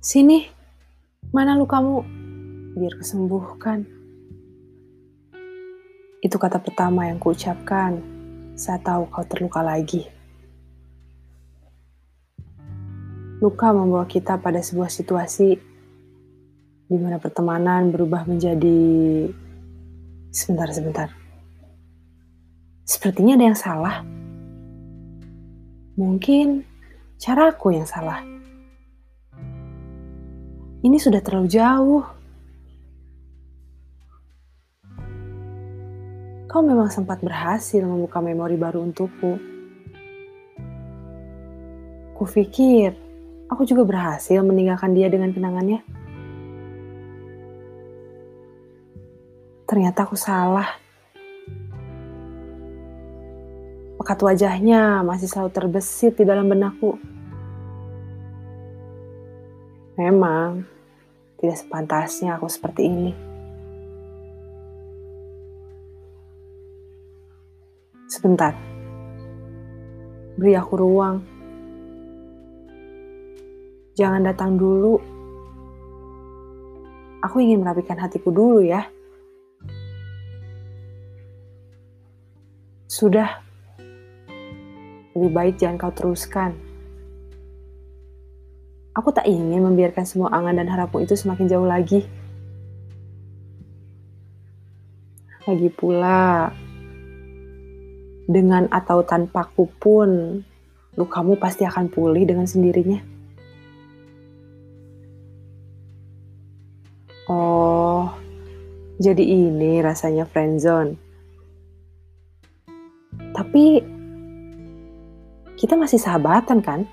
Sini, mana lukamu? Biar kesembuhkan. Itu kata pertama yang kuucapkan saat tahu kau terluka lagi. Luka membawa kita pada sebuah situasi di mana pertemanan berubah menjadi sebentar-sebentar. Sepertinya ada yang salah. Mungkin caraku yang salah. Ini sudah terlalu jauh. Kau memang sempat berhasil membuka memori baru untukku. Kupikir aku juga berhasil meninggalkan dia dengan kenangannya. Ternyata aku salah. Pekat wajahnya masih selalu terbesit di dalam benakku. Memang tidak sepantasnya aku seperti ini. Sebentar. Beri aku ruang. Jangan datang dulu. Aku ingin merapikan hatiku dulu ya. Sudah. Lebih baik jangan kau teruskan. Aku tak ingin membiarkan semua angan dan harapmu itu semakin jauh lagi. Lagi pula, dengan atau tanpaku pun, lukamu pasti akan pulih dengan sendirinya. Oh, jadi ini rasanya friendzone. Tapi kita masih sahabatan kan?